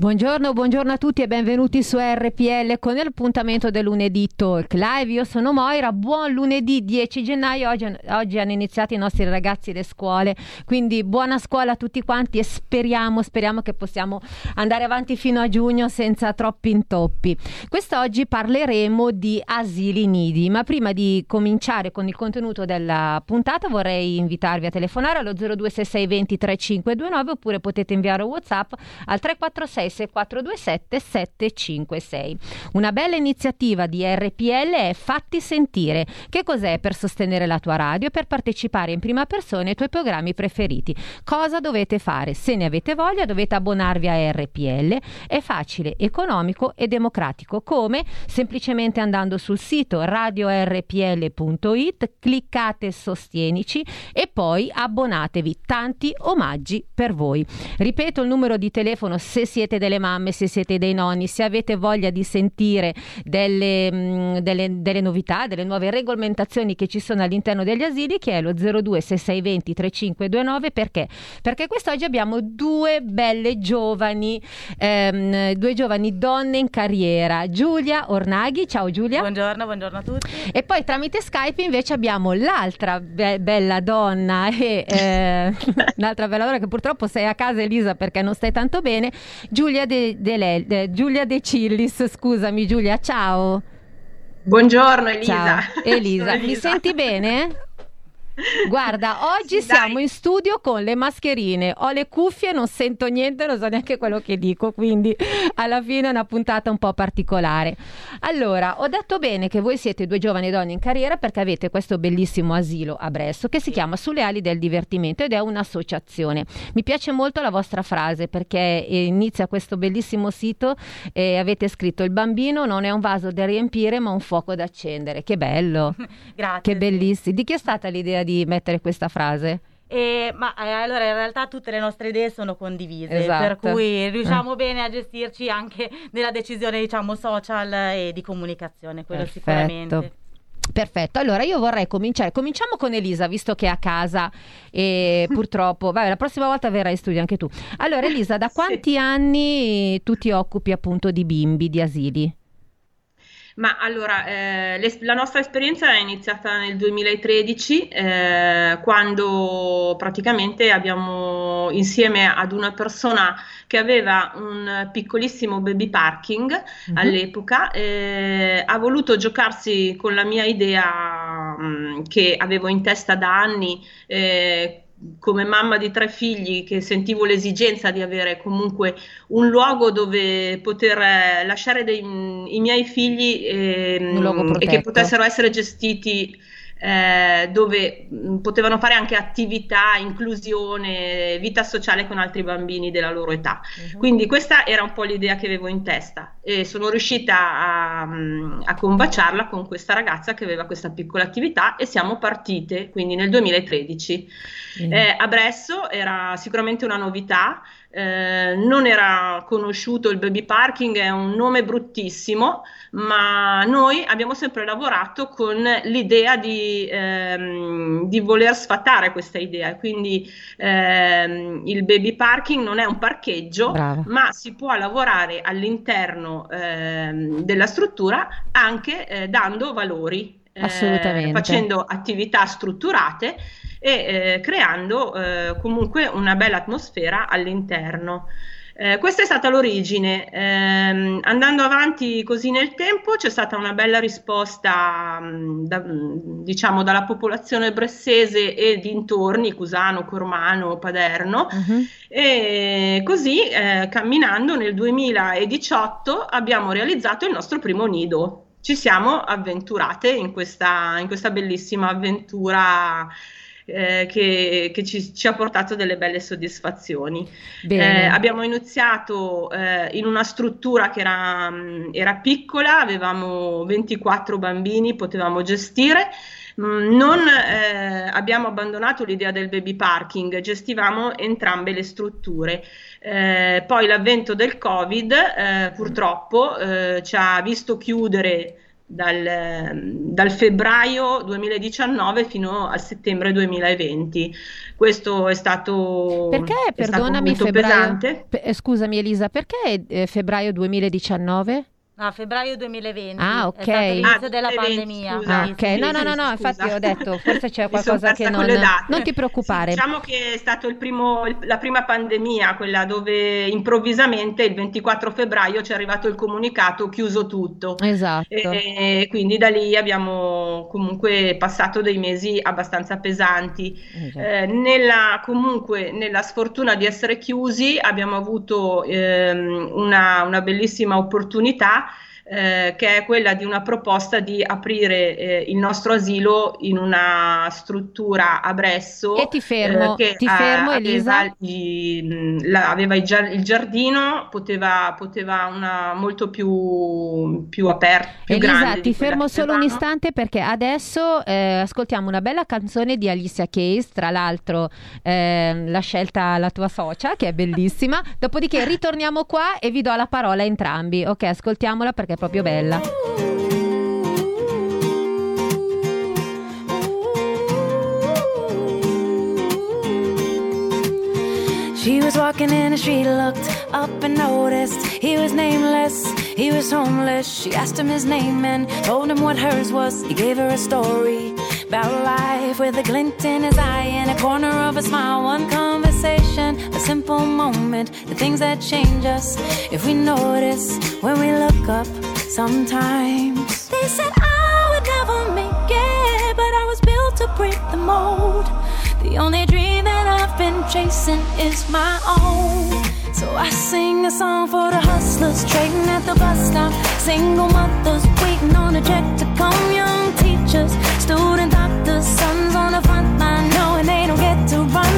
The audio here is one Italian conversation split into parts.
Buongiorno, buongiorno a tutti e benvenuti su RPL con l'appuntamento del lunedì Talk Live. Io sono Moira, buon lunedì 10 gennaio. Oggi, oggi, hanno iniziato i nostri ragazzi le scuole, quindi buona scuola a tutti quanti e speriamo, speriamo che possiamo andare avanti fino a giugno senza troppi intoppi. Quest'oggi parleremo di asili nidi, ma prima di cominciare con il contenuto della puntata vorrei invitarvi a telefonare allo 026620 3529 oppure potete inviare un WhatsApp al 346 6427 756. Una bella iniziativa di RPL è Fatti sentire. Che cos'è per sostenere la tua radio e per partecipare in prima persona ai tuoi programmi preferiti? Cosa dovete fare? Se ne avete voglia dovete abbonarvi a RPL. È facile, economico e democratico. Come? Semplicemente andando sul sito radiorpl.it, cliccate Sostienici e poi abbonatevi. Tanti omaggi per voi. Ripeto il numero di telefono se siete delle mamme, se siete dei nonni, se avete voglia di sentire delle, mh, mm, delle, delle novità, delle nuove regolamentazioni che ci sono all'interno degli asili, che è lo 02 6620 3529, perché? Perché quest'oggi abbiamo due belle giovani, ehm, due giovani donne in carriera, Giulia Ornaghi, ciao Giulia. Buongiorno, buongiorno a tutti. E poi tramite Skype invece abbiamo l'altra be- bella donna e eh, l'altra bella donna che purtroppo sei a casa Elisa perché non stai tanto bene, Giulia Giulia De, De, De, Giulia De Cillis, scusami Giulia, ciao. Buongiorno Elisa. Ciao. Elisa, Elisa. mi senti bene? Guarda, oggi sì, siamo dai. in studio con le mascherine. Ho le cuffie, non sento niente, non so neanche quello che dico, quindi alla fine è una puntata un po' particolare. Allora, ho detto bene che voi siete due giovani donne in carriera perché avete questo bellissimo asilo a Bresso che si chiama Sulle ali del divertimento ed è un'associazione. Mi piace molto la vostra frase perché inizia questo bellissimo sito e avete scritto il bambino non è un vaso da riempire ma un fuoco da accendere. Che bello. Grazie. Che bellissimo. Di chi è stata l'idea di di mettere questa frase? E, ma eh, allora in realtà tutte le nostre idee sono condivise, esatto. per cui riusciamo eh. bene a gestirci anche nella decisione diciamo social e di comunicazione, quello Perfetto. sicuramente. Perfetto, allora io vorrei cominciare. Cominciamo con Elisa, visto che è a casa e purtroppo, vabbè, la prossima volta verrai in studio anche tu. Allora, Elisa, da quanti sì. anni tu ti occupi appunto di bimbi, di asili? Ma allora, eh, la nostra esperienza è iniziata nel 2013, eh, quando praticamente abbiamo, insieme ad una persona che aveva un piccolissimo baby parking mm-hmm. all'epoca, eh, ha voluto giocarsi con la mia idea mh, mm, che avevo in testa da anni eh, come mamma di tre figli che sentivo l'esigenza di avere comunque un luogo dove poter eh, lasciare dei, i miei figli eh, e che potessero essere gestiti eh, dove mh, potevano fare anche attività, inclusione, vita sociale con altri bambini della loro età. Uh-huh. Quindi questa era un po' l'idea che avevo in testa e sono riuscita a, a combaciarla con questa ragazza che aveva questa piccola attività e siamo partite quindi nel 2013. Uh-huh. Eh, a Bresso era sicuramente una novità eh, non era conosciuto il baby parking, è un nome bruttissimo, ma noi abbiamo sempre lavorato con l'idea di, ehm, di voler sfatare questa idea. Quindi ehm, il baby parking non è un parcheggio, Brava. ma si può lavorare all'interno ehm, della struttura anche eh, dando valori, eh, facendo attività strutturate e eh, creando eh, comunque una bella atmosfera all'interno. Eh, questa è stata l'origine. Eh, andando avanti così nel tempo c'è stata una bella risposta mh, da, diciamo dalla popolazione bressese e dintorni, Cusano, Cormano, Paderno. Uh-huh. E così eh, camminando nel 2018 abbiamo realizzato il nostro primo nido. Ci siamo avventurate in questa, in questa bellissima avventura eh, che, che ci, ci, ha portato delle belle soddisfazioni. Eh, abbiamo iniziato eh, in una struttura che era, mm, era, piccola, avevamo 24 bambini, potevamo gestire. Mm, non eh, abbiamo abbandonato l'idea del baby parking, gestivamo entrambe le strutture. Eh, poi l'avvento del Covid eh, purtroppo ci ha visto chiudere dal, dal, febbraio 2019 fino al settembre 2020. Questo è stato, perché, è stato febbraio, pesante. Pe- scusami Elisa, perché eh, febbraio 2019? No, febbraio 2020. Ah, ok. È stato l'inizio ah, della 2020, pandemia. Scusa, ah, ok. No, no, no, no, infatti ho detto, forse c'è qualcosa che non... Non ti preoccupare. Sì, diciamo che è stato il primo, la prima pandemia, quella dove improvvisamente il 24 febbraio ci è arrivato il comunicato chiuso tutto. Esatto. E quindi da lì abbiamo comunque passato dei mesi abbastanza pesanti. Esatto. Eh, nella, comunque, nella sfortuna di essere chiusi abbiamo avuto ehm, una, una bellissima opportunità eh, che è quella di una proposta di aprire eh, il nostro asilo in una struttura a Bresso. E ti fermo, eh, ti fermo Elisa. Aveva, i, la, aveva il giardino, poteva, poteva una molto più, più aperta. Più Elisa, ti fermo solo un istante perché adesso eh, ascoltiamo una bella canzone di Alicia Keys, tra l'altro ehm, l'ha scelta la tua socia, che è bellissima. Dopodiché ritorniamo qua e vi do la parola a entrambi. Ok, ascoltiamola perché proprio bella. She was walking in and she looked up and noticed he was nameless, he was homeless. She asked him his name and told him what hers was. He gave her a story about life with a glint in his eye and a corner of a smile. One conversation, a simple moment, the things that change us if we notice when we look up sometimes. They said I would never make it, but I was built to break the mold. The only dream that I've been chasing is my own. So I sing a song for the hustlers trading at the bus stop. Single mothers waiting on a check to come. Young teachers, student doctors, sons on the front line knowing they don't get to run.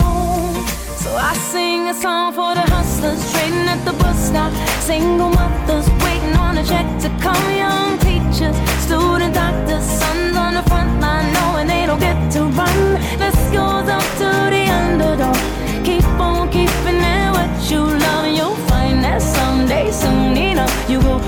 I sing a song for the hustlers trading at the bus stop. Single mothers waiting on a check to come. Young teachers, student doctors, sons on the front line knowing they don't get to run. This goes up to the underdog. Keep on keeping at what you love, you'll find that someday, soon enough, you will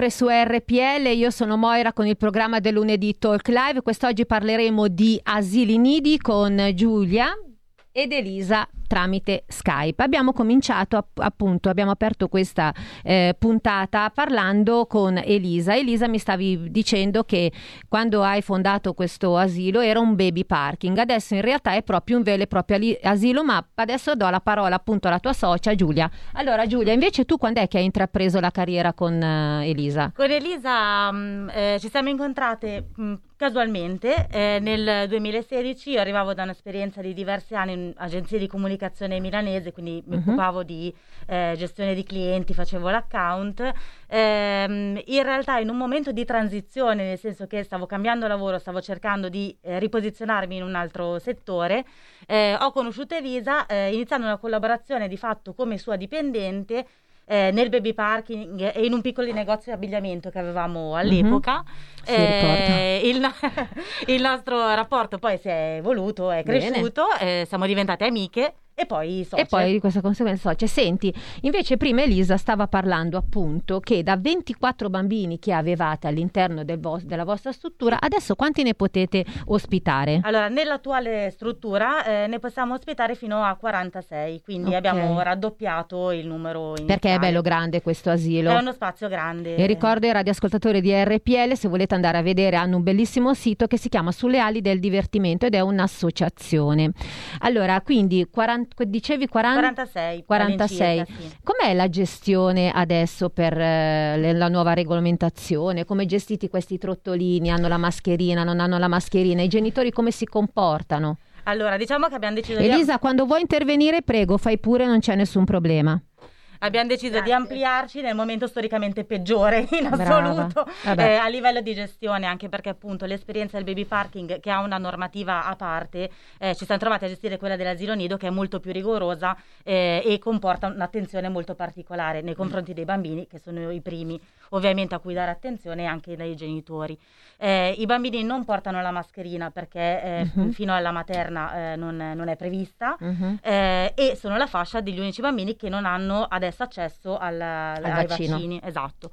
sempre su RPL, io sono Moira con il programma del lunedì Talk Live. Quest'oggi parleremo di asili nidi con Giulia ed Elisa tramite Skype. Abbiamo cominciato appunto, abbiamo aperto questa eh, puntata parlando con Elisa. Elisa mi stavi dicendo che quando hai fondato questo asilo era un baby parking, adesso in realtà è proprio un vero e proprio asilo, ma adesso do la parola appunto alla tua socia Giulia. Allora Giulia, invece tu quando è che hai intrapreso la carriera con uh, Elisa? Con Elisa mh, mm, eh, ci siamo incontrate mh, mm, Casualmente, eh, nel 2016 io arrivavo da un'esperienza di diversi anni in agenzie di comunicazione milanese, quindi mi uh-huh. occupavo di eh, gestione di clienti, facevo l'account. Eh, in realtà in un momento di transizione, nel senso che stavo cambiando lavoro, stavo cercando di eh, riposizionarmi in un altro settore, eh, ho conosciuto Elisa eh, iniziando una collaborazione di fatto come sua dipendente eh, nel baby parking e in un piccolo negozio di abbigliamento che avevamo all'epoca. Mm-hmm. Eh, il, il, nostro rapporto poi si è evoluto, è cresciuto, eh, siamo diventate amiche e poi social. E poi di questa conseguenza social. Senti, invece prima Elisa stava parlando appunto che da 24 bambini che avevate all'interno del vo- della vostra struttura, adesso quanti ne potete ospitare? Allora, nell'attuale struttura eh, ne possiamo ospitare fino a 46, quindi okay. abbiamo raddoppiato il numero iniziale. Perché è bello grande questo asilo. È uno spazio grande. E ricordo ai radioascoltatori di RPL, se volete andare a vedere, hanno un bellissimo sito che si chiama Sulle ali del divertimento ed è un'associazione. Allora, quindi 40 dicevi 40... 46. 46. Sì. Com'è la gestione adesso per eh, la nuova regolamentazione? Come gestiti questi trottolini? Hanno la mascherina, non hanno la mascherina? I genitori come si comportano? Allora, diciamo che abbiamo deciso Elisa, di... quando vuoi intervenire, prego, fai pure, non c'è nessun problema abbiamo deciso Grazie. di ampliarci nel momento storicamente peggiore in assoluto eh, a livello di gestione, anche perché appunto l'esperienza del baby parking che ha una normativa a parte, eh, ci siamo trovati a gestire quella dell'asilo nido che è molto più rigorosa eh, e comporta un'attenzione molto particolare nei confronti dei bambini che sono i primi ovviamente a cui dare attenzione anche dai genitori. Eh, I bambini non portano la mascherina perché eh, uh-huh. fino alla materna eh, non, non, è prevista uh-huh. e sono la fascia degli unici bambini che non hanno adesso accesso al, Al ai vaccino. vaccini. Esatto.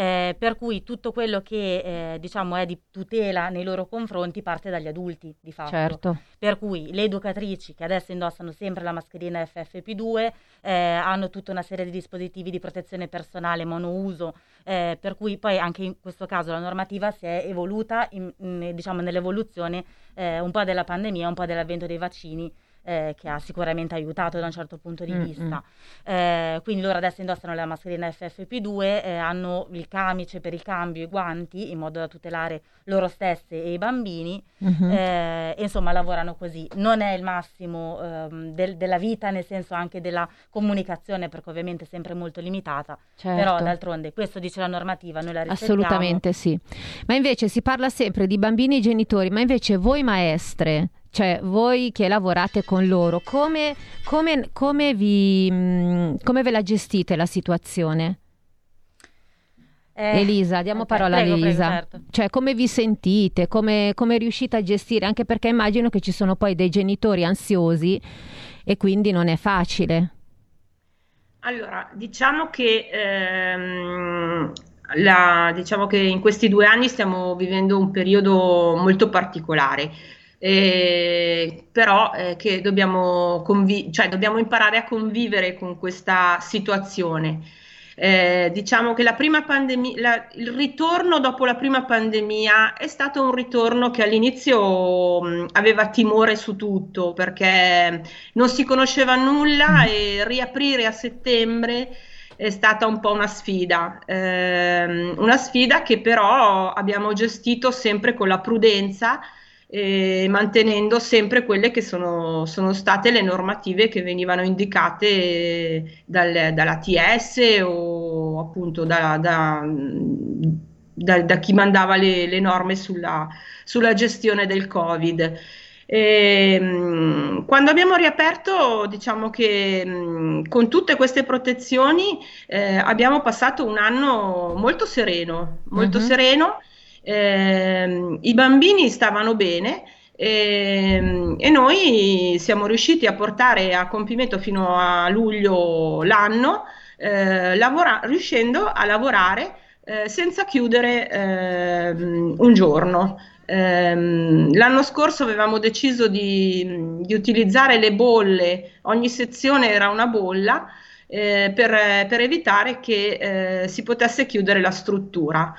Eh, per cui tutto quello che eh, diciamo è di tutela nei loro confronti parte dagli adulti di fatto. Certo. Per cui le educatrici che adesso indossano sempre la mascherina FFP2 eh, hanno tutta una serie di dispositivi di protezione personale monouso, eh, per cui poi anche in questo caso la normativa si è evoluta in, in, diciamo, nell'evoluzione eh, un po' della pandemia, un po' dell'avvento dei vaccini eh, che ha sicuramente aiutato da un certo punto di mm-hmm. vista. Eh, quindi loro adesso indossano la mascherina FFP2, eh, hanno il camice per il cambio, i guanti in modo da tutelare loro stesse e i bambini mm-hmm. e insomma lavorano così. Non è il massimo ehm, del, della vita, nel senso anche della comunicazione, perché ovviamente è sempre molto limitata, certo. però d'altronde questo dice la normativa, noi la rispettiamo. Assolutamente sì. Ma invece si parla sempre di bambini e genitori, ma invece voi maestre cioè voi che lavorate con loro, come, come, come, vi, mm, come ve la gestite la situazione? Eh, Elisa, diamo okay, parola prego, a Elisa. Prego, certo. Cioè, come vi sentite? Come, come, riuscite a gestire? Anche perché immagino che ci sono poi dei genitori ansiosi e quindi non è facile. Allora, diciamo che, ehm, la, diciamo che in questi due anni stiamo vivendo un periodo molto particolare eh, però eh, che dobbiamo, convi- cioè, dobbiamo imparare a convivere con questa situazione. Eh, diciamo che la prima pandemia, la, il ritorno dopo la prima pandemia è stato un ritorno che all'inizio mh, aveva timore su tutto perché non si conosceva nulla mm. e riaprire a settembre è stata un po' una sfida, eh, una sfida che però abbiamo gestito sempre con la prudenza eh, mantenendo sempre quelle che sono, sono, state le normative che venivano indicate dal, dalla TS o appunto da, da, da, da chi mandava le, le norme sulla, sulla, gestione del Covid. E, ehm, quando abbiamo riaperto, diciamo che mh, con tutte queste protezioni eh, abbiamo passato un anno molto sereno, molto uh-huh. sereno eh, i bambini stavano bene eh, e noi siamo riusciti a portare a compimento fino a luglio l'anno, eh, lavora- riuscendo a lavorare eh, senza chiudere ehm, un giorno. Ehm, l'anno scorso avevamo deciso di, di, utilizzare le bolle, ogni sezione era una bolla eh, per, per, evitare che eh, si potesse chiudere la struttura.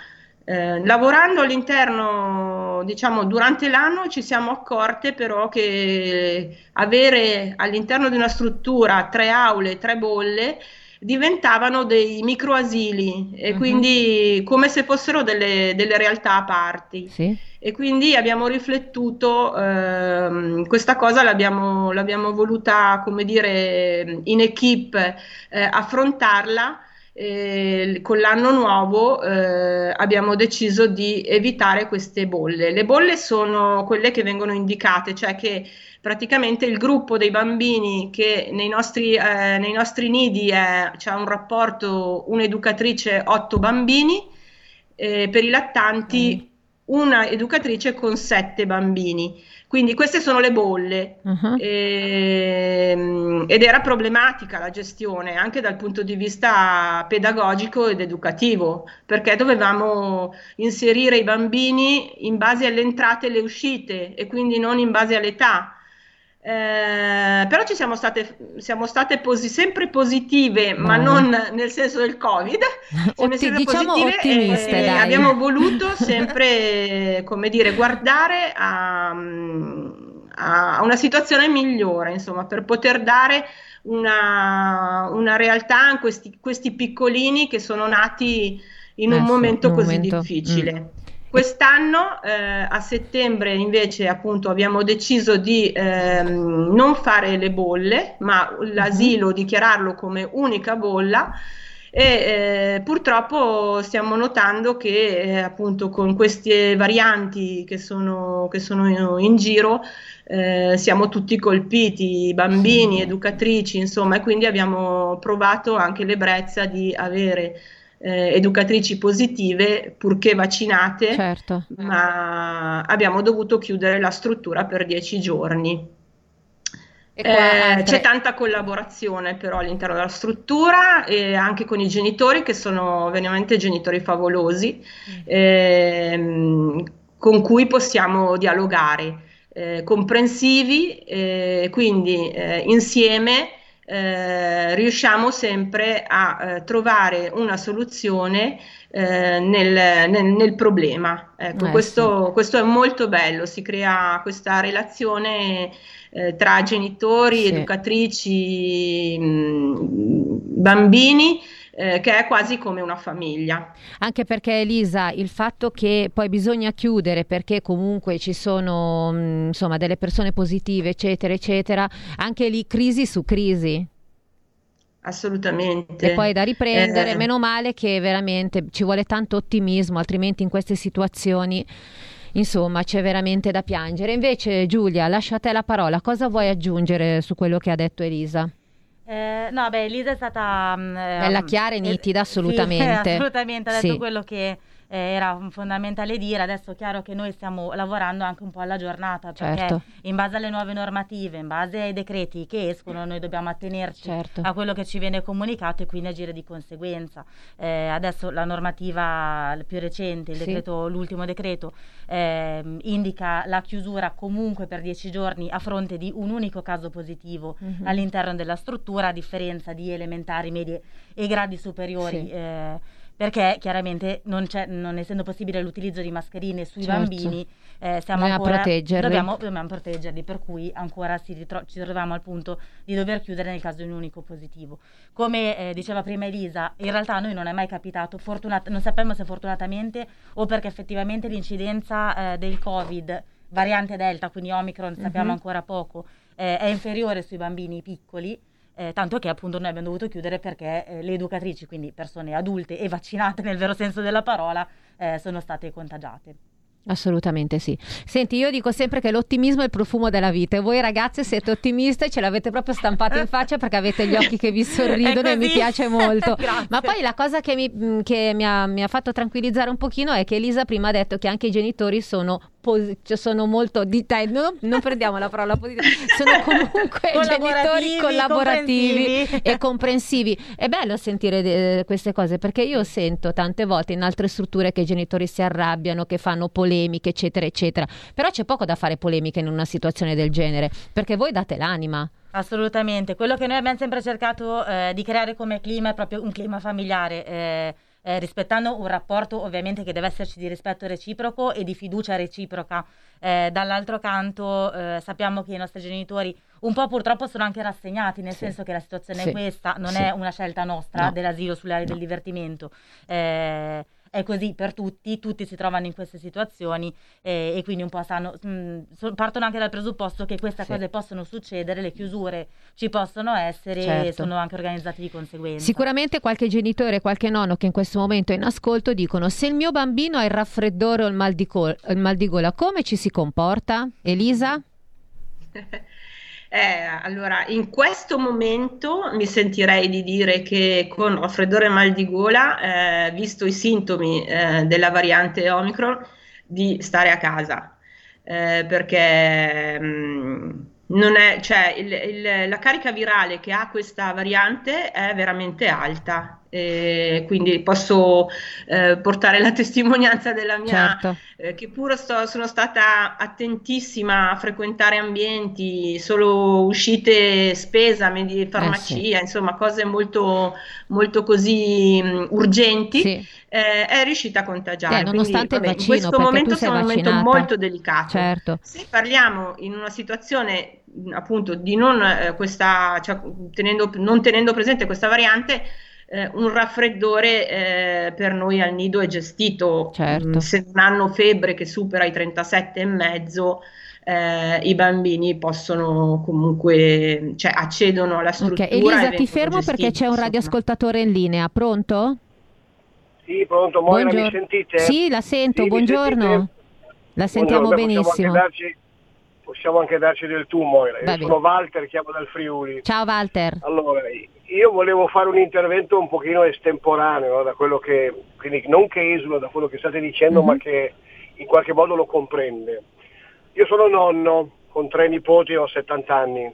Eh, lavorando all'interno, diciamo, durante l'anno ci siamo accorte però che avere all'interno di una struttura tre aule, tre bolle diventavano dei microasili e uh-huh. quindi come se fossero delle, delle realtà a parti. Sì. E quindi abbiamo riflettuto, ehm, questa cosa l'abbiamo, l'abbiamo, voluta, come dire, in equip eh, affrontarla. Eh, con l'anno nuovo eh, abbiamo deciso di evitare queste bolle. Le bolle sono quelle che vengono indicate, cioè che praticamente il gruppo dei bambini che nei nostri, eh, nei nostri nidi c'è un rapporto un'educatrice, otto bambini, eh, per i lattanti mm. Una educatrice con sette bambini. Quindi queste sono le bolle uh-huh. e, ehm, ed era problematica la gestione anche dal punto di vista pedagogico ed educativo, perché dovevamo inserire i bambini in base alle entrate e le uscite e quindi non in base all'età. Eh, però ci siamo state, siamo state posi- sempre positive, ma non nel senso del Covid. Siamo Otti- diciamo ottimiste, e, abbiamo voluto sempre, come dire, guardare a, a, una situazione migliore, insomma, per poter dare una, una realtà a questi, questi, piccolini che sono nati in un eh, momento un così momento. difficile. Mm. Quest'anno eh, a settembre invece appunto abbiamo deciso di ehm, non fare le bolle, ma l'asilo uh-huh. dichiararlo come unica bolla e eh, purtroppo stiamo notando che eh, appunto con queste varianti che sono, che sono in giro eh, siamo tutti colpiti, bambini, educatrici, insomma, e quindi abbiamo provato anche l'ebbrezza di avere eh, educatrici positive purché vaccinate, certo. ma abbiamo dovuto chiudere la struttura per dieci giorni. Eh. C'è tanta collaborazione però all'interno della struttura e anche con i genitori che sono veramente genitori favolosi mm. ehm, con cui possiamo dialogare, eh, comprensivi, eh, quindi eh, insieme eh, riusciamo sempre a eh, trovare una soluzione eh, nel, nel, nel, problema. Ecco, eh, questo, sì. questo, è molto bello, si crea questa relazione eh, tra genitori, sì. educatrici, mh, mm, bambini. Eh, che è quasi come una famiglia. Anche perché Elisa, il fatto che poi bisogna chiudere perché comunque ci sono mm, insomma delle persone positive, eccetera, eccetera, anche lì crisi su crisi. Assolutamente. E poi da riprendere, eh, meno male che veramente ci vuole tanto ottimismo, altrimenti in queste situazioni insomma c'è veramente da piangere. Invece Giulia, lascio a te la parola, cosa vuoi aggiungere su quello che ha detto Elisa? Eh, no, beh, Elisa è stata... Um, Bella, chiara e nitida, assolutamente. Sì, assolutamente, ha detto sì. quello che eh, era fondamentale dire. Adesso è chiaro che noi stiamo lavorando anche un po' alla giornata, perché certo. in base alle nuove normative, in base ai decreti che escono, noi dobbiamo attenerci certo. a quello che ci viene comunicato e quindi agire di conseguenza. Eh, adesso la normativa più recente, il sì. decreto, l'ultimo decreto, eh, indica la chiusura comunque per dieci giorni a fronte di un unico caso positivo mm-hmm. all'interno della struttura, a differenza di elementari, medie e gradi superiori. Sì. Eh, perché chiaramente non, non, essendo possibile l'utilizzo di mascherine sui certo. bambini eh, dobbiamo, ancora, proteggerli. Dobbiamo, dobbiamo, proteggerli per cui ancora ritro- ci troviamo al punto di dover chiudere nel caso di un unico positivo come eh, diceva prima Elisa in realtà a noi non è mai capitato fortunat- non sappiamo se fortunatamente o perché effettivamente l'incidenza eh, del covid variante delta quindi omicron sappiamo mm-hmm. ancora poco eh, è inferiore sui bambini piccoli eh, tanto che appunto noi abbiamo dovuto chiudere perché eh, le educatrici, quindi persone adulte e vaccinate nel vero senso della parola, eh, sono state contagiate. Assolutamente sì. Senti, io dico sempre che l'ottimismo è il profumo della vita e voi ragazze siete ottimiste e ce l'avete proprio stampato in faccia perché avete gli occhi che vi sorridono e mi piace molto. Ma poi la cosa che, mi, che mi, ha, mi, ha, fatto tranquillizzare un pochino è che Elisa prima ha detto che anche i genitori sono posi- cioè sono molto di dai, non, non prendiamo la parola positiva, sono comunque genitori collaborativi e comprensivi. È bello sentire de- queste cose perché io sento tante volte in altre strutture che i genitori si arrabbiano, che fanno polemiche, eccetera, eccetera. Però c'è poco da fare polemiche in una situazione del genere, perché voi date l'anima. Assolutamente, quello che noi abbiamo sempre cercato eh, di creare come clima è proprio un clima familiare. Eh, eh, rispettando un rapporto ovviamente che deve esserci di rispetto reciproco e di fiducia reciproca. Eh, dall'altro canto eh, sappiamo che i nostri genitori un po' purtroppo sono anche rassegnati, nel sì. senso che la situazione sì. è questa, non sì. è una scelta nostra no. dell'asilo sulle aree no. del divertimento. Eh, è così per tutti, tutti si trovano in queste situazioni eh, e quindi un po' sanno, mh, mm, partono anche dal presupposto che queste sì. cose possono succedere, le chiusure ci possono essere certo. e sono anche organizzate di conseguenza. Sicuramente qualche genitore, qualche nonno che in questo momento è in ascolto dicono se il mio bambino ha il raffreddore o il mal di, col- il mal di gola, come ci si comporta? Elisa? Eh, allora, in questo momento mi sentirei di dire che con raffreddore e mal di gola, eh, visto i sintomi eh, della variante Omicron, di stare a casa, eh, perché mh, mm, non è, cioè, il, il, la carica virale che ha questa variante è veramente alta eh, quindi posso eh, portare la testimonianza della mia, certo. eh, che pure sto, sono stata attentissima a frequentare ambienti, solo uscite spesa, medi, farmacia, sì. insomma cose molto, molto così mh, urgenti, sì. Eh, è riuscita a contagiare. Eh, nonostante quindi, vabbè, vaccino, in questo momento è un momento molto delicato. Certo. Se parliamo in una situazione appunto di non, eh, questa, cioè, tenendo, non tenendo presente questa variante, eh, un raffreddore eh, per noi al nido è gestito. Certo. Mm, se non hanno febbre che supera i 37,5, eh, i bambini possono comunque, cioè accedono alla struttura. Okay. Elisa, ti fermo gestiti, perché c'è un radioascoltatore in linea. Pronto? Sì, pronto, Moira, Buongior- mi sentite? Sì, la sento, sì, buongiorno. La sentiamo Buongiorno, benissimo. Possiamo anche, darci, possiamo anche darci del tu, Moira. Io sono Walter, chiamo dal Friuli. Ciao Walter. Allora, io volevo fare un intervento un pochino estemporaneo da quello che, quindi non che esula da quello che state dicendo, mm-hmm. ma che in qualche modo lo comprende. Io sono nonno, con tre nipoti, ho 70 anni.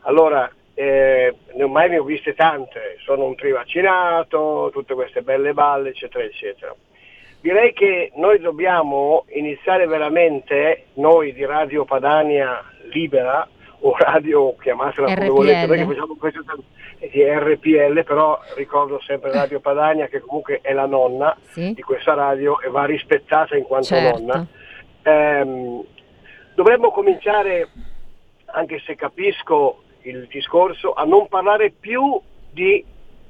Allora, eh, ormai ne ho viste tante, sono un trivaccinato, tutte queste belle balle, eccetera, eccetera. Direi che noi dobbiamo iniziare veramente, noi di Radio Padania Libera, o radio, chiamatela come volete, perché facciamo questo di RPL, però ricordo sempre Radio Padania che comunque è la nonna sì. di questa radio e va rispettata in quanto certo. nonna. Ehm, dovremmo cominciare, anche se capisco il discorso, a non parlare più di,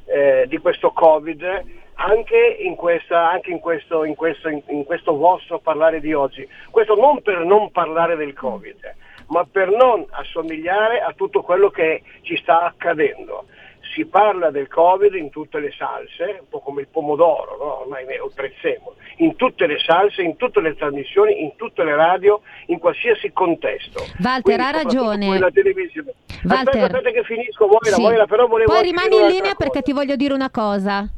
eh, di questo Covid anche, in, questa, anche in, questo, in, questo, in, questo, vostro parlare di oggi. Questo non per non parlare del Covid, ma per non assomigliare a tutto quello che ci sta accadendo si parla del Covid in tutte le salse, un po' come il pomodoro, no? ormai ne prezzemolo, in tutte le salse, in tutte le trasmissioni, in tutte le radio, in qualsiasi contesto. Walter Quindi, ha ragione. La televisione. Walter, aspetta, aspetta che finisco, Moira, sì. Moira, però volevo Poi rimani in linea perché ti voglio dire una cosa.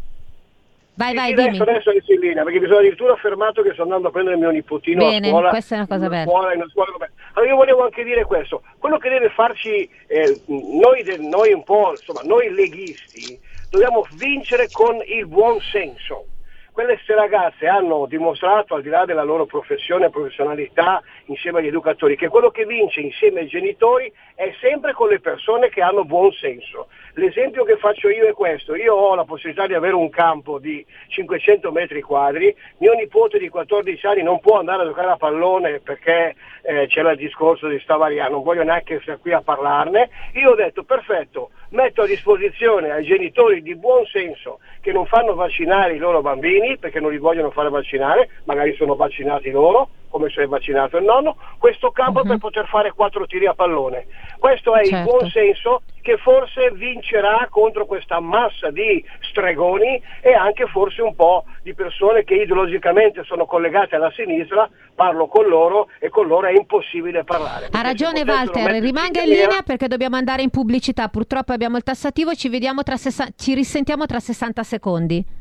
Vai, vai, dimmi. Adesso, adesso in linea, perché mi sono addirittura fermato che sto andando a prendere mio nipotino Bene, a scuola. questa è una cosa bella. Scuola, in scuola, allora io volevo anche dire questo, quello che deve farci, eh, noi, noi un po', insomma, noi leghisti, dobbiamo vincere con il buon senso queste ragazze hanno dimostrato, al di là della loro professione e professionalità insieme agli educatori, che quello che vince insieme ai genitori è sempre con le persone che hanno buon senso. L'esempio che faccio io è questo, io ho la possibilità di avere un campo di 500 metri quadri, mio nipote di 14 anni non può andare a giocare a pallone perché eh, c'era il discorso di Stavaria, non voglio neanche essere qui a parlarne, io ho detto perfetto, metto a disposizione ai genitori di buon senso che non fanno vaccinare i loro bambini perché non li vogliono fare vaccinare, magari sono vaccinati loro, come se è vaccinato il nonno, questo campo uh-huh. per poter fare quattro tiri a pallone. Questo è certo. il buon senso che forse vincerà contro questa massa di stregoni e anche forse un po' di persone che ideologicamente sono collegate alla sinistra, parlo con loro e con loro è impossibile parlare. Ha ragione Walter, rimanga in linea perché dobbiamo andare in pubblicità, purtroppo abbiamo il tassativo, ci, sessa- ci risentiamo tra 60 secondi.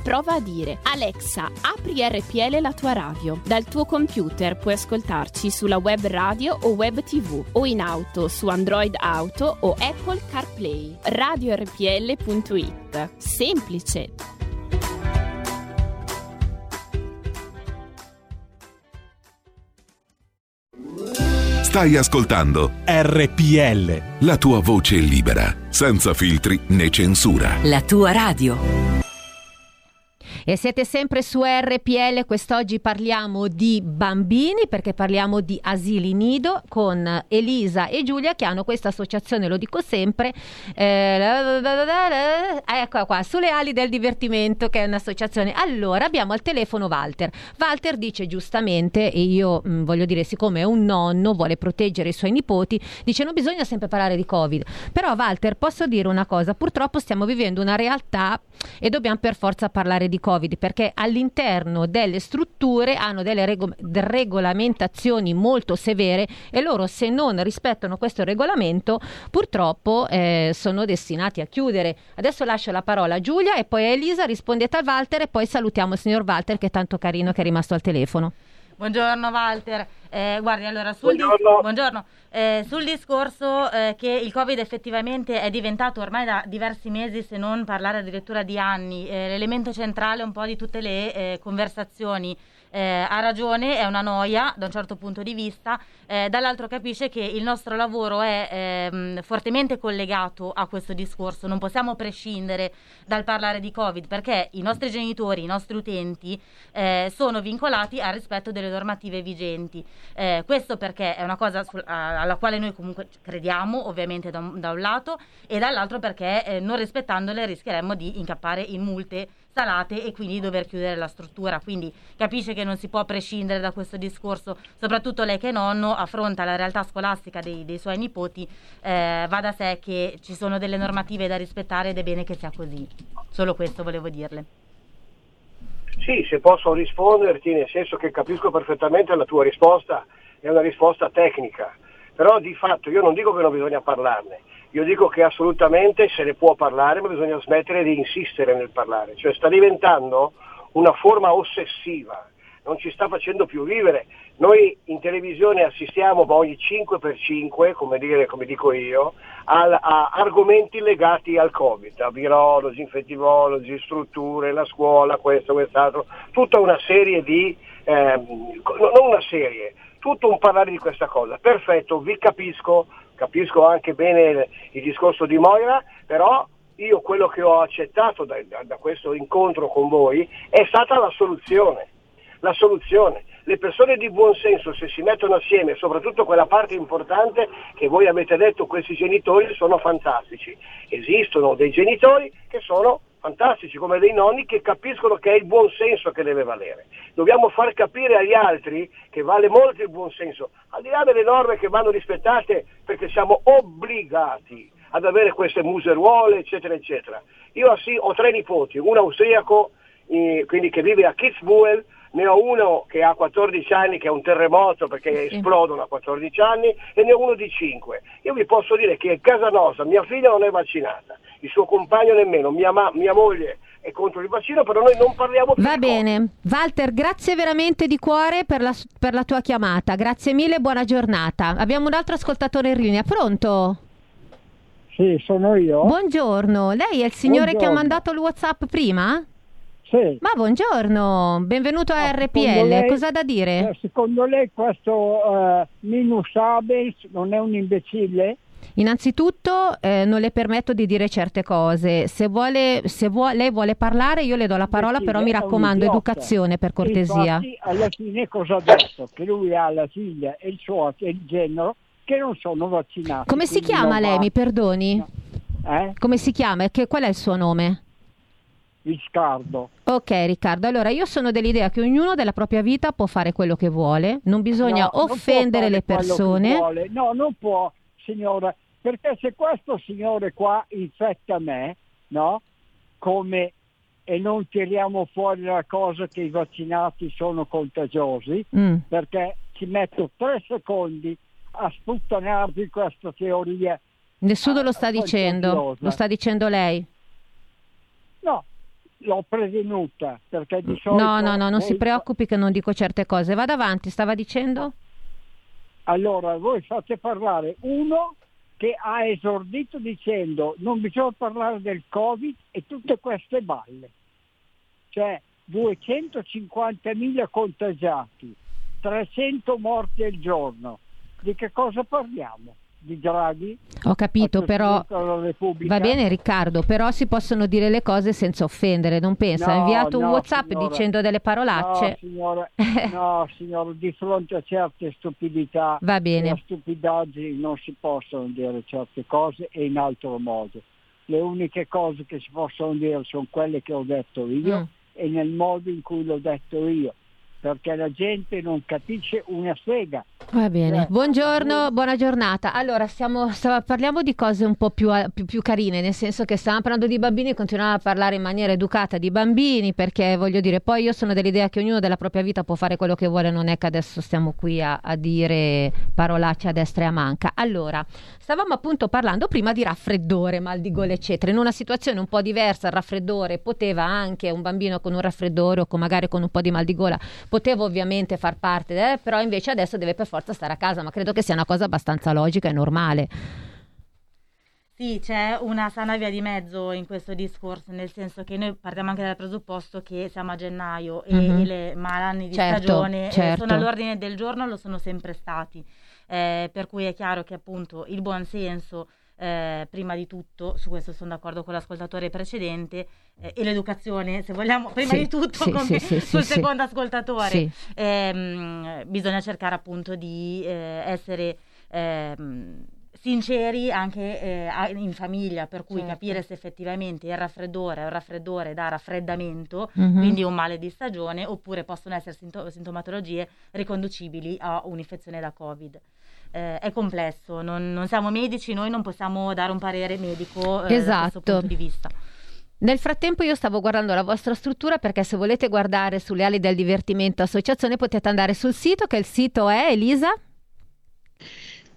prova a dire Alexa, apri RPL la tua radio. Dal tuo computer puoi ascoltarci sulla web radio o web tv o in auto su Android Auto o Apple CarPlay. RadioRPL.it. Semplice. Stai ascoltando RPL. La tua voce libera, senza filtri né censura. La tua radio. E siete sempre su RPL, quest'oggi parliamo di bambini perché parliamo di asili nido con Elisa e Giulia che hanno questa associazione, lo dico sempre, eh, ecco qua, sulle ali del divertimento che è un'associazione. Allora abbiamo al telefono Walter. Walter dice giustamente, e io mh, voglio dire, siccome è un nonno, vuole proteggere i suoi nipoti, dice non bisogna sempre parlare di Covid. Però Walter, posso dire una cosa, purtroppo stiamo vivendo una realtà e dobbiamo per forza parlare di Covid Covid perché all'interno delle strutture hanno delle rego- regolamentazioni molto severe e loro se non rispettano questo regolamento purtroppo eh, sono destinati a chiudere. Adesso lascio la parola a Giulia e poi a Elisa, rispondete a Walter e poi salutiamo il signor Walter che è tanto carino che è rimasto al telefono. Buongiorno Walter, eh, guardi allora sul, buongiorno. Dis- buongiorno. Eh, sul discorso eh, che il Covid effettivamente è diventato ormai da diversi mesi, se non parlare addirittura di anni, eh, l'elemento centrale un po' di tutte le eh, conversazioni eh, ha ragione, è una noia da un certo punto di vista, eh, dall'altro capisce che il nostro lavoro è ehm, fortemente collegato a questo discorso, non possiamo prescindere dal parlare di Covid perché i nostri genitori, i nostri utenti eh, sono vincolati al rispetto delle normative vigenti. Eh, questo perché è una cosa sul, a, alla quale noi comunque crediamo, ovviamente da un, da un lato, e dall'altro perché eh, non rispettandole rischieremmo di incappare in multe salate e quindi dover chiudere la struttura. Quindi capisce che non si può prescindere da questo discorso, soprattutto lei che è nonno affronta la realtà scolastica dei, dei suoi nipoti, eh, va da sé che ci sono delle normative da rispettare ed è bene che sia così. Solo questo volevo dirle. Sì, se posso risponderti, nel senso che capisco perfettamente la tua risposta, è una risposta tecnica, però di fatto io non dico che non bisogna parlarne, io dico che assolutamente se ne può parlare, ma bisogna smettere di insistere nel parlare, cioè sta diventando una forma ossessiva, non ci sta facendo più vivere. Noi in televisione assistiamo ogni 5x5, come, dire, come dico io, a, a, argomenti legati al Covid, a virologi, infettivologi, strutture, la scuola, questo, quest'altro, tutta una serie di, eh, non una serie, tutto un parlare di questa cosa. Perfetto, vi capisco, capisco anche bene il, il discorso di Moira, però io quello che ho accettato da, da, da, questo incontro con voi è stata la soluzione. La soluzione. Le persone di buon senso se si mettono assieme, soprattutto quella parte importante che voi avete detto, questi genitori sono fantastici. Esistono dei genitori che sono fantastici, come dei nonni che capiscono che è il buon senso che deve valere. Dobbiamo far capire agli altri che vale molto il buon senso, al di là delle norme che vanno rispettate perché siamo obbligati ad avere queste museruole, eccetera, eccetera. Io ho tre nipoti, un austriaco, eh, quindi che vive a Kitzbühel, ne ho uno che ha 14 anni, che è un terremoto perché sì. esplodono a 14 anni, e ne ho uno di 5. Io vi posso dire che a casa nostra mia figlia non è vaccinata, il suo compagno nemmeno, mia, ma- mia moglie è contro il vaccino, però noi non parliamo più Va bene. Walter, grazie veramente di cuore per la, per la tua chiamata. Grazie mille e buona giornata. Abbiamo un altro ascoltatore in linea. Pronto? Sì, sono io. Buongiorno. Lei è il signore Buongiorno. che ha mandato il WhatsApp prima? Sì. Ma buongiorno, benvenuto a Ah, RPL. lei- Cosa da dire? Eh, Secondo lei questo eh, Minus Abels non è un imbecille? Innanzitutto eh, non le permetto di dire certe cose. Se, vuole, se vuole, lei vuole parlare, io le do la parola, Sì, però mi raccomando, educazione per cortesia. Infatti, alla fine cosa ha detto? Che lui ha la figlia e il suo e il genero che non sono vaccinati. Come si chiama lei, va. mi perdoni? Eh? Come si chiama? E Che, qual è il suo nome? Viscardo. Ok Riccardo, allora io sono dell'idea che ognuno della propria vita può fare quello che vuole, non bisogna No, non offendere fare le persone. No, non può, signora, perché se questo signore qua infetta me, no? Come e non tiriamo fuori la cosa che i vaccinati sono contagiosi, Mm. perché ci metto tre secondi a sputtanarvi questa teoria. Nessuno lo sta dicendo, lo sta dicendo lei. No, l'ho prevenuta, perché di solito... No, no, no, non si voi- preoccupi che non dico certe cose. Vada avanti, stava dicendo? Allora, voi fate parlare uno che ha esordito dicendo non bisogna parlare del Covid e tutte queste balle. Cioè 250.000 contagiati, 300 morti al giorno. Di che cosa parliamo? Di Draghi? Ho capito, però va bene Riccardo, però si possono dire le cose senza offendere, non pensa? ha No, inviato un no, WhatsApp signora. dicendo delle parolacce. No, signora, no, signora, di fronte a certe stupidità Va bene. a stupidaggini non si possono dire certe cose e in altro modo. Le uniche cose che si possono dire sono quelle che ho detto io Mm. e nel modo in cui l'ho detto io, perché la gente non capisce una sega. Va bene, Eh, buongiorno, buona giornata. Allora, stiamo, stava- parliamo di cose un po' più, più- più carine, nel senso che stavamo parlando di bambini e continuiamo a parlare in maniera educata di bambini, perché voglio dire, poi io sono dell'idea che ognuno della propria vita può fare quello che vuole, non è che adesso stiamo qui a, a dire parolacce a destra e a manca. Allora, stavamo appunto parlando prima di raffreddore, mal di gola, eccetera. In una situazione un po' diversa, il raffreddore poteva anche un bambino con un raffreddore o con, magari con un po' di mal di gola, poteva ovviamente far parte, eh, però invece adesso deve per forza stare a casa, ma credo che sia una cosa abbastanza logica e normale. Sì, c'è una sana via di mezzo in questo discorso, nel senso che noi partiamo anche dal presupposto che siamo a gennaio e, Mhm. e le malanni di Certo, stagione eh, certo. sono all'ordine del giorno, lo sono sempre stati. Eh, per cui è chiaro che appunto il buon senso, eh, prima di tutto, su questo sono d'accordo con l'ascoltatore precedente, eh, e l'educazione, se vogliamo, prima Sì, di tutto, sì, come sì, sì, sul sì, secondo sì. ascoltatore, Sì. ehm, bisogna cercare appunto di eh, essere ehm, sinceri anche eh, a- in famiglia, per cui Certo. capire se effettivamente il raffreddore è un raffreddore da raffreddamento, Mhm. quindi un male di stagione, oppure possono essere sinto- sintomatologie riconducibili a un'infezione da Covid. Eh, è complesso, non, non siamo medici, noi non possiamo dare un parere medico eh, da Esatto. questo punto di vista. Nel frattempo io stavo guardando la vostra struttura perché se volete guardare sulle ali del divertimento associazione potete andare sul sito che il sito è Elisa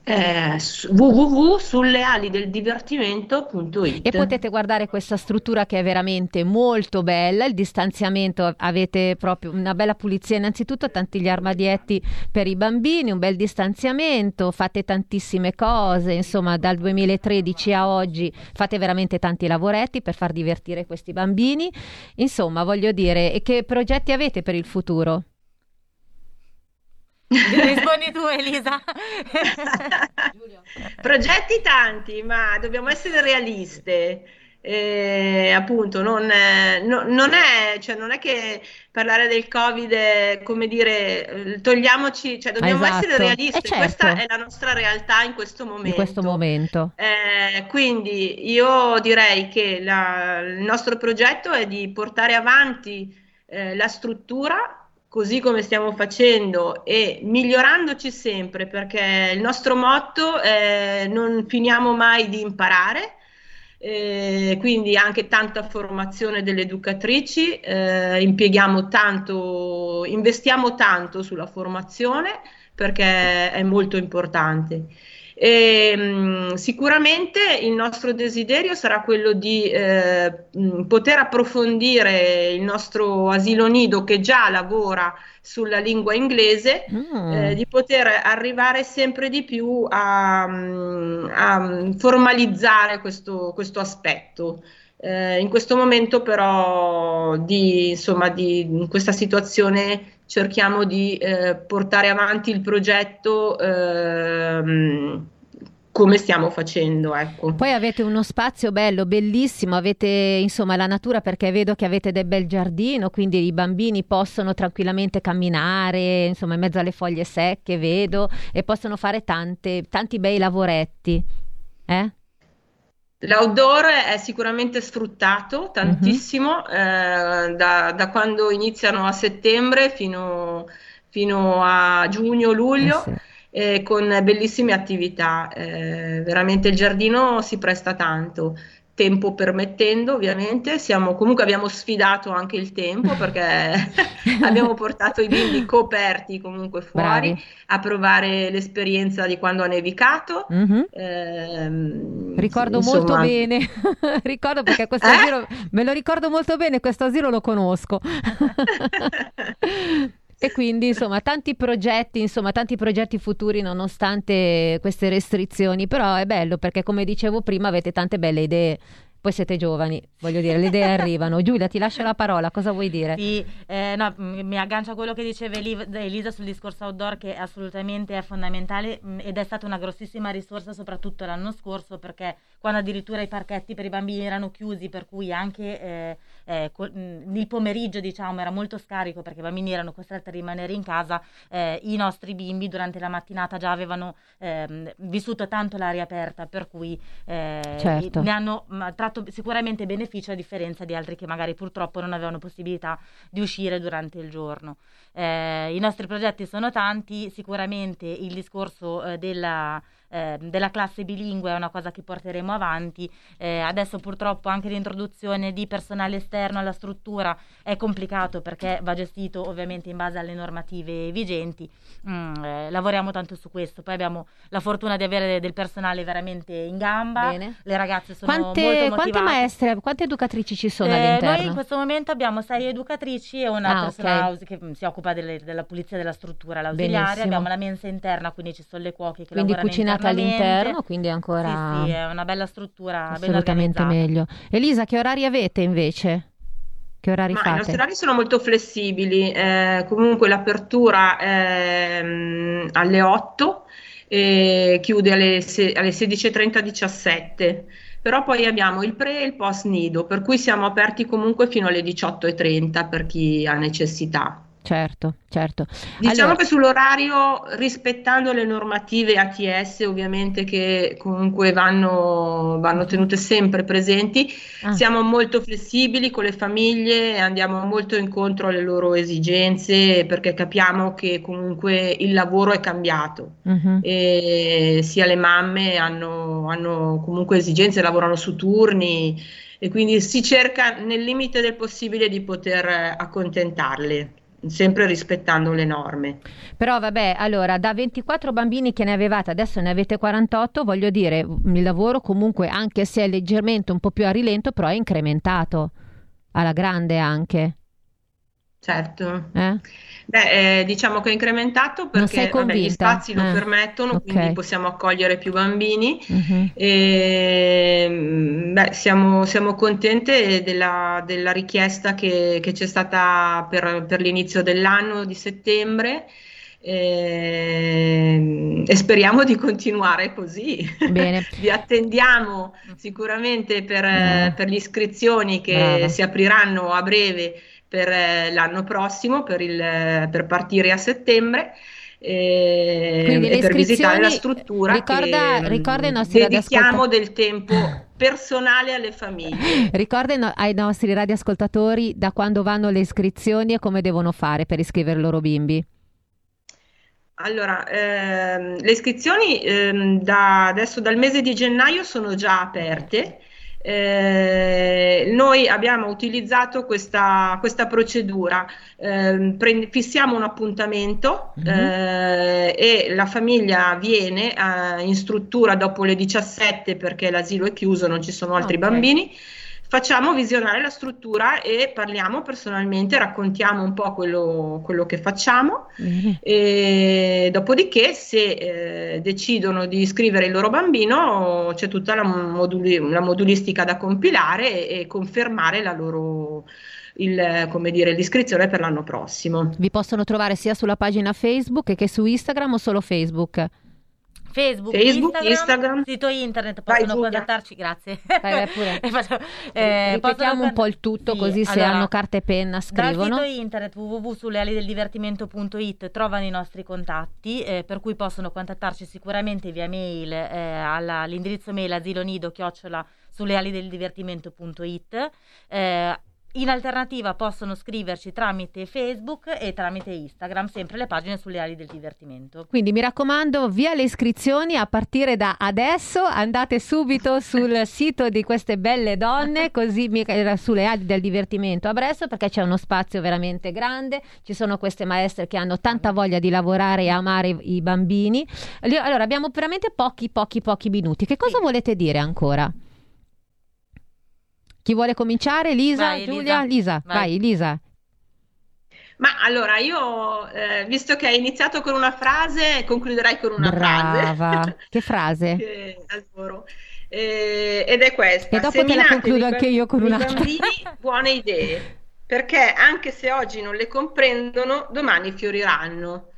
Eh, su- www.sullealideldivertimento.it e potete guardare questa struttura che è veramente molto bella, il distanziamento avete proprio una bella pulizia. Innanzitutto, tanti gli armadietti per i bambini, un bel distanziamento, fate tantissime cose, insomma dal 2013 a oggi fate veramente tanti lavoretti per far divertire questi bambini, insomma voglio dire, e che progetti avete per il futuro? Rispondi tu Elisa. Progetti tanti, ma dobbiamo essere realiste. Eh, appunto, non, no- non è, cioè, non è che parlare del Covid è come dire eh, togliamoci, cioè dobbiamo Esatto. essere realisti, Eh, certo. questa è la nostra realtà in questo momento. In questo momento. Eh, quindi io direi che la- il nostro progetto è di portare avanti eh, la struttura così come stiamo facendo e migliorandoci sempre perché il nostro motto è non finiamo mai di imparare. eh, quindi anche tanta formazione delle educatrici, eh, impieghiamo tanto, investiamo tanto sulla formazione perché è molto importante. E, mh, sicuramente il nostro desiderio sarà quello di eh, mh, poter approfondire il nostro asilo nido che già lavora sulla lingua inglese, Mm. eh, di poter arrivare sempre di più a, mh, a, formalizzare questo, questo aspetto. Eh, in questo momento però di, insomma, di, in questa situazione cerchiamo di eh, portare avanti il progetto ehm, come stiamo facendo. Ecco. Poi avete uno spazio bello, bellissimo, avete insomma la natura perché vedo che avete del bel giardino, quindi i bambini possono tranquillamente camminare, insomma in mezzo alle foglie secche, vedo, e possono fare tante, tanti bei lavoretti. Eh? L'outdoor è sicuramente sfruttato tantissimo mm-hmm. eh, da, da, quando iniziano a settembre fino, fino a giugno-luglio. Eh sì eh, con bellissime attività. Eh, veramente il giardino si presta tanto. Tempo permettendo, ovviamente, siamo, comunque abbiamo sfidato anche il tempo perché abbiamo portato i bimbi coperti comunque fuori Bravi. a provare l'esperienza di quando ha nevicato. Mm-hmm. Eh, ricordo insomma... molto bene, ricordo perché questo eh? asilo me lo ricordo molto bene, questo asilo lo conosco. E quindi, insomma, tanti progetti, insomma, tanti progetti futuri nonostante queste restrizioni, però è bello perché come dicevo prima avete tante belle idee poi siete giovani, voglio dire, le idee arrivano. Giulia, ti lascio la parola, cosa vuoi dire? Sì, eh, no, mi aggancio a quello che diceva Elisa sul discorso outdoor che assolutamente è fondamentale ed è stata una grossissima risorsa soprattutto l'anno scorso perché quando addirittura i parchetti per i bambini erano chiusi, per cui anche eh, eh, il pomeriggio diciamo era molto scarico perché i bambini erano costretti a rimanere in casa, eh, i nostri bimbi durante la mattinata già avevano ehm, vissuto tanto l'aria aperta, per cui eh, certo. ne hanno tratto tratto sicuramente beneficio a differenza di altri che magari purtroppo non avevano possibilità di uscire durante il giorno. Eh, I nostri progetti sono tanti, sicuramente il discorso eh, della eh, della classe bilingue è una cosa che porteremo avanti. Eh, adesso purtroppo anche l'introduzione di personale esterno alla struttura è complicato perché va gestito ovviamente in base alle normative vigenti. Mm, eh, lavoriamo tanto su questo. Poi abbiamo la fortuna di avere del personale veramente in gamba. Bene. Le ragazze sono quante, molto motivate. Quante maestre, quante educatrici ci sono all'interno? Noi in questo momento abbiamo sei educatrici e una ah, persona okay. che mm, si occupa delle, della pulizia della struttura, l'ausiliare. Abbiamo la mensa interna, quindi ci sono le cuoche che quindi lavorano cucinate all'interno, quindi ancora... Sì, sì, è una bella struttura, assolutamente meglio. Elisa, che orari avete invece? Che orari Ma fate? I nostri orari sono molto flessibili, eh, comunque l'apertura è mm, alle 8 e chiude alle, se- alle 16.30-17 però poi abbiamo il pre e il post nido, per cui siamo aperti comunque fino alle 18.30 per chi ha necessità. Certo, certo. Diciamo allora... che sull'orario, rispettando le normative ATS, ovviamente che comunque vanno, vanno tenute sempre presenti, ah. siamo molto flessibili con le famiglie, andiamo molto incontro alle loro esigenze perché capiamo che comunque il lavoro è cambiato uh-huh. e sia le mamme hanno, hanno comunque esigenze, lavorano su turni e quindi si cerca nel limite del possibile di poter accontentarle sempre rispettando le norme. Però vabbè, allora da 24 bambini che ne avevate, adesso ne avete 48, voglio dire, il lavoro comunque anche se è leggermente un po' più a rilento, però è incrementato alla grande anche. Certo. Eh? Beh, eh, diciamo che è incrementato perché vabbè, gli spazi lo eh. permettono, okay. quindi possiamo accogliere più bambini. Uh-huh. E, beh, siamo, siamo, contente della, della richiesta che, che, c'è stata per, per l'inizio dell'anno di settembre. E, e, speriamo di continuare così. Bene. Vi attendiamo sicuramente per, per le iscrizioni che Brava. si apriranno a breve per eh, l'anno prossimo, per, il, per partire a settembre. E, e per visitare la struttura ricorda, che, ricorda i nostri dedichiamo del tempo personale alle famiglie ricorda no, ai nostri radioascoltatori da quando vanno le iscrizioni e come devono fare per iscrivere i loro bimbi allora, ehm, le iscrizioni ehm, da adesso dal mese di gennaio sono già aperte eh, noi abbiamo utilizzato questa, questa procedura, eh, pre- fissiamo un appuntamento mm-hmm. eh, e la famiglia viene eh, in struttura dopo le 17 perché l'asilo è chiuso, non ci sono altri okay. bambini facciamo visionare la struttura e parliamo personalmente, raccontiamo un po' quello, quello che facciamo mm-hmm. dopodiché se eh, decidono di iscrivere il loro bambino c'è tutta la, moduli- la modulistica da compilare e, e confermare la loro il, come dire, l'iscrizione per l'anno prossimo. Vi possono trovare sia sulla pagina Facebook che su Instagram o solo Facebook? Facebook, Facebook, Instagram, Instagram. sito internet, Vai, possono Giulia. contattarci, grazie. Vai, vai pure. Eh, Ripetiamo un po' il tutto, Sì, così se allora, hanno carta e penna scrivono. Dal sito internet www.sulealideldivertimento.it trovano i nostri contatti, eh, per cui possono contattarci sicuramente via mail eh, alla- all'indirizzo mail asilonido chiocciola sulealideldivertimento.it. Eh, in alternativa possono scriverci tramite Facebook e tramite Instagram, sempre le pagine sulle ali del divertimento. Quindi mi raccomando, via le iscrizioni a partire da adesso, andate subito sul sito di queste belle donne, così mi, eh, sulle ali del divertimento a Bresso, perché c'è uno spazio veramente grande, ci sono queste maestre che hanno tanta voglia di lavorare e amare i, bambini. Allora, abbiamo veramente pochi, pochi, pochi minuti. Che cosa Sì. volete dire ancora? Chi vuole cominciare? Lisa? Vai, Giulia? Lisa. Lisa, Vai. vai, Lisa. Ma allora io, eh, visto che hai iniziato con una frase, concluderai con una Brava. frase. Che frase? che adoro. Eh, ed è questa. E dopo te la concludo anche io con un'altra. bambini buone idee, perché anche se oggi non le comprendono, domani fioriranno.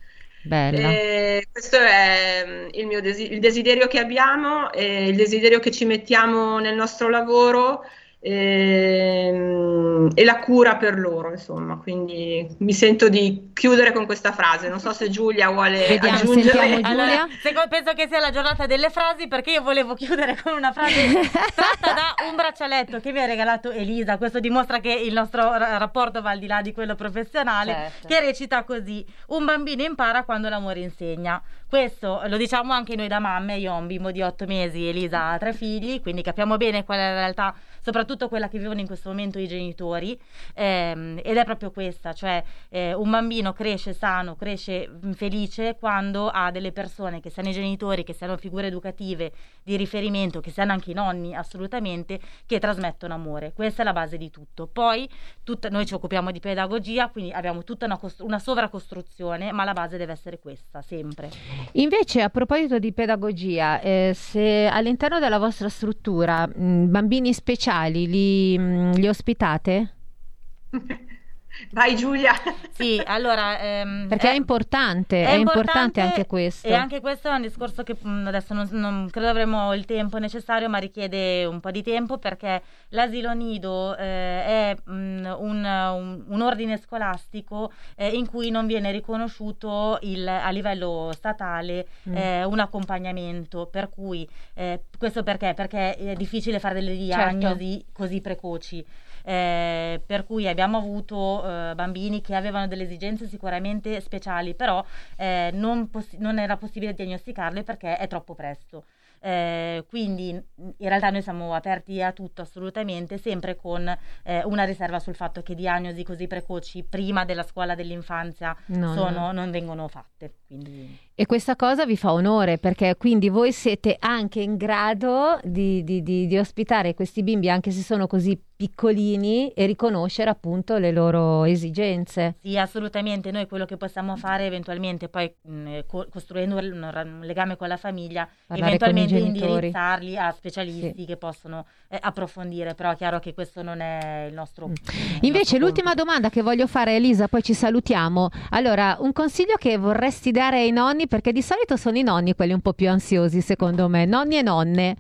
Bella. Eh, questo è mm, il mio desi- il desiderio che abbiamo, eh, il desiderio che ci mettiamo nel nostro lavoro ehm, e la cura per loro, insomma. Quindi mi sento di chiudere con questa frase. Non so se Giulia vuole Vediamo, aggiungere. Giulia. Allora, secondo- penso che sia la giornata delle frasi perché io volevo chiudere con una frase tratta da un braccialetto che mi ha regalato Elisa. Questo dimostra che il nostro ra- rapporto va al di là di quello professionale, Certo. che recita così: Un bambino impara quando l'amore insegna. Questo lo diciamo anche noi da mamme. Io ho un bimbo di otto mesi, Elisa ha tre figli, quindi capiamo bene qual è la realtà, soprattutto quella che vivono in questo momento i genitori. Ehm, ed è proprio questa, cioè eh, un bambino cresce sano, cresce felice quando ha delle persone che siano i genitori, che siano figure educative di riferimento, che siano anche i nonni assolutamente, che trasmettono amore. Questa è la base di tutto. Poi tutta- noi ci occupiamo di pedagogia, quindi abbiamo tutta una, costru- una sovracostruzione, ma la base deve essere questa, sempre. Invece, a proposito di pedagogia, eh, se all'interno della vostra struttura mh, bambini speciali li, mh, li ospitate? Vai Giulia. Sì, allora... ehm, Perché è, è- importante, è, importante anche questo. E anche questo è un discorso che mh, adesso non, non credo avremo il tempo necessario, ma richiede un po' di tempo perché l'asilo nido eh, è mh, un, un- un ordine scolastico eh, in cui non viene riconosciuto il- a livello statale Mm. eh, un accompagnamento. Per cui eh, questo perché? Perché è difficile fare delle Certo. diagnosi così precoci. Eh, per cui abbiamo avuto eh, bambini che avevano delle esigenze sicuramente speciali, però eh, non, possi- non era possibile diagnosticarle perché è troppo presto. Eh, quindi in realtà noi siamo aperti a tutto assolutamente, sempre con eh, una riserva sul fatto che diagnosi così precoci prima della scuola dell'infanzia No, sono- no. non vengono fatte. Quindi... E questa cosa vi fa onore perché quindi voi siete anche in grado di, di- di- di ospitare questi bimbi anche se sono così piccolini e riconoscere appunto le loro esigenze. Sì, assolutamente. Noi quello che possiamo fare eventualmente, poi mh, co- costruendo un, un legame con la famiglia, Parlare eventualmente indirizzarli a specialisti Sì. che possono eh, approfondire, però è chiaro che questo non è il nostro. Mm. il Invece nostro l'ultima compito. domanda che voglio fare Elisa, poi ci salutiamo. Allora, un consiglio che vorresti dare ai nonni, perché di solito sono i nonni quelli un po' più ansiosi, secondo me, nonni e nonne,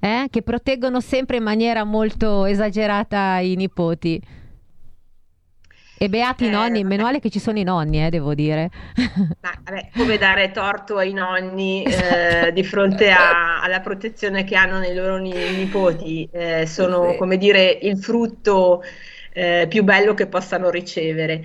eh, che proteggono sempre in maniera molto esagerata i nipoti. E beati i Eh, nonni, meno male che ci sono i nonni, eh, devo dire. Ma, vabbè, come dare torto ai nonni Esatto. eh, di fronte a- alla protezione che hanno nei loro ni- nipoti? Eh, sono, Sì. come dire, il frutto eh, più bello che possano ricevere.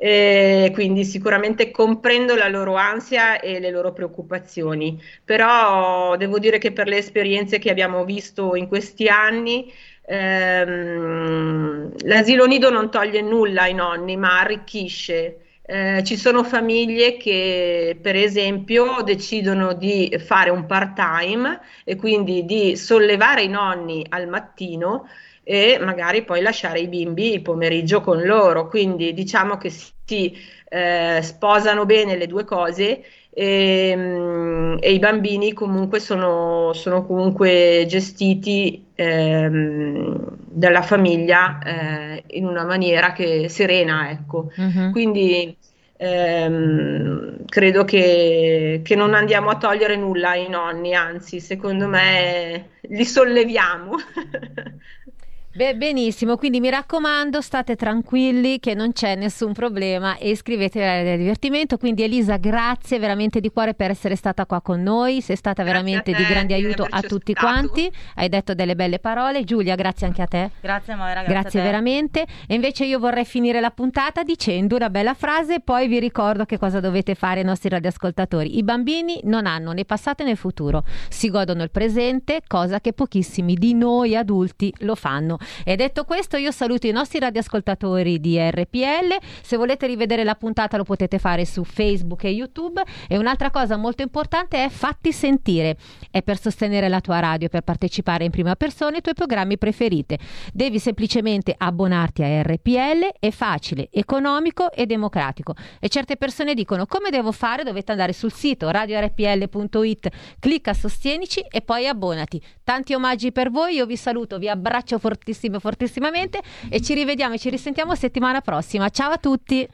E quindi sicuramente comprendo la loro ansia e le loro preoccupazioni, però devo dire che per le esperienze che abbiamo visto in questi anni, ehm, l'asilo nido non toglie nulla ai nonni, ma arricchisce. Eh, ci sono famiglie che, per esempio, decidono di fare un part-time e quindi di sollevare i nonni al mattino e magari poi lasciare i bimbi il pomeriggio con loro. Quindi diciamo che si eh, sposano bene le due cose e, mm, e i bambini comunque sono, sono comunque gestiti ehm, dalla famiglia eh, in una maniera che serena, ecco. Mhm. Quindi ehm, credo che, che, non andiamo a togliere nulla ai nonni, anzi, secondo me li solleviamo. Beh, benissimo, quindi mi raccomando, state tranquilli che non c'è nessun problema e iscrivetevi all'area di divertimento. Quindi Elisa, grazie veramente di cuore per essere stata qua con noi, sei stata grazie veramente te, di grande aiuto a tutti stato. quanti, hai detto delle belle parole. Giulia, grazie anche a te. Grazie Moira, grazie, grazie veramente. E invece io vorrei finire la puntata dicendo una bella frase e poi vi ricordo che cosa dovete fare i nostri radioascoltatori. I bambini non hanno né passato né futuro, si godono il presente, cosa che pochissimi di noi adulti lo fanno. E detto questo, io saluto i nostri radioascoltatori di RPL. Se volete rivedere la puntata lo potete fare su Facebook e YouTube. E un'altra cosa molto importante è fatti sentire. È per sostenere la tua radio, per partecipare in prima persona ai tuoi programmi preferiti. Devi semplicemente abbonarti a RPL, è facile, economico e democratico. E certe persone dicono come devo fare? Dovete andare sul sito radiorpl.it, clicca sostienici e poi abbonati. Tanti omaggi per voi, io vi saluto, vi abbraccio fortissimo, fortissimamente e ci rivediamo e ci risentiamo settimana prossima. Ciao a tutti!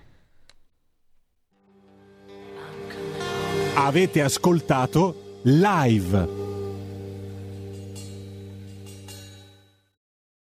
Avete ascoltato live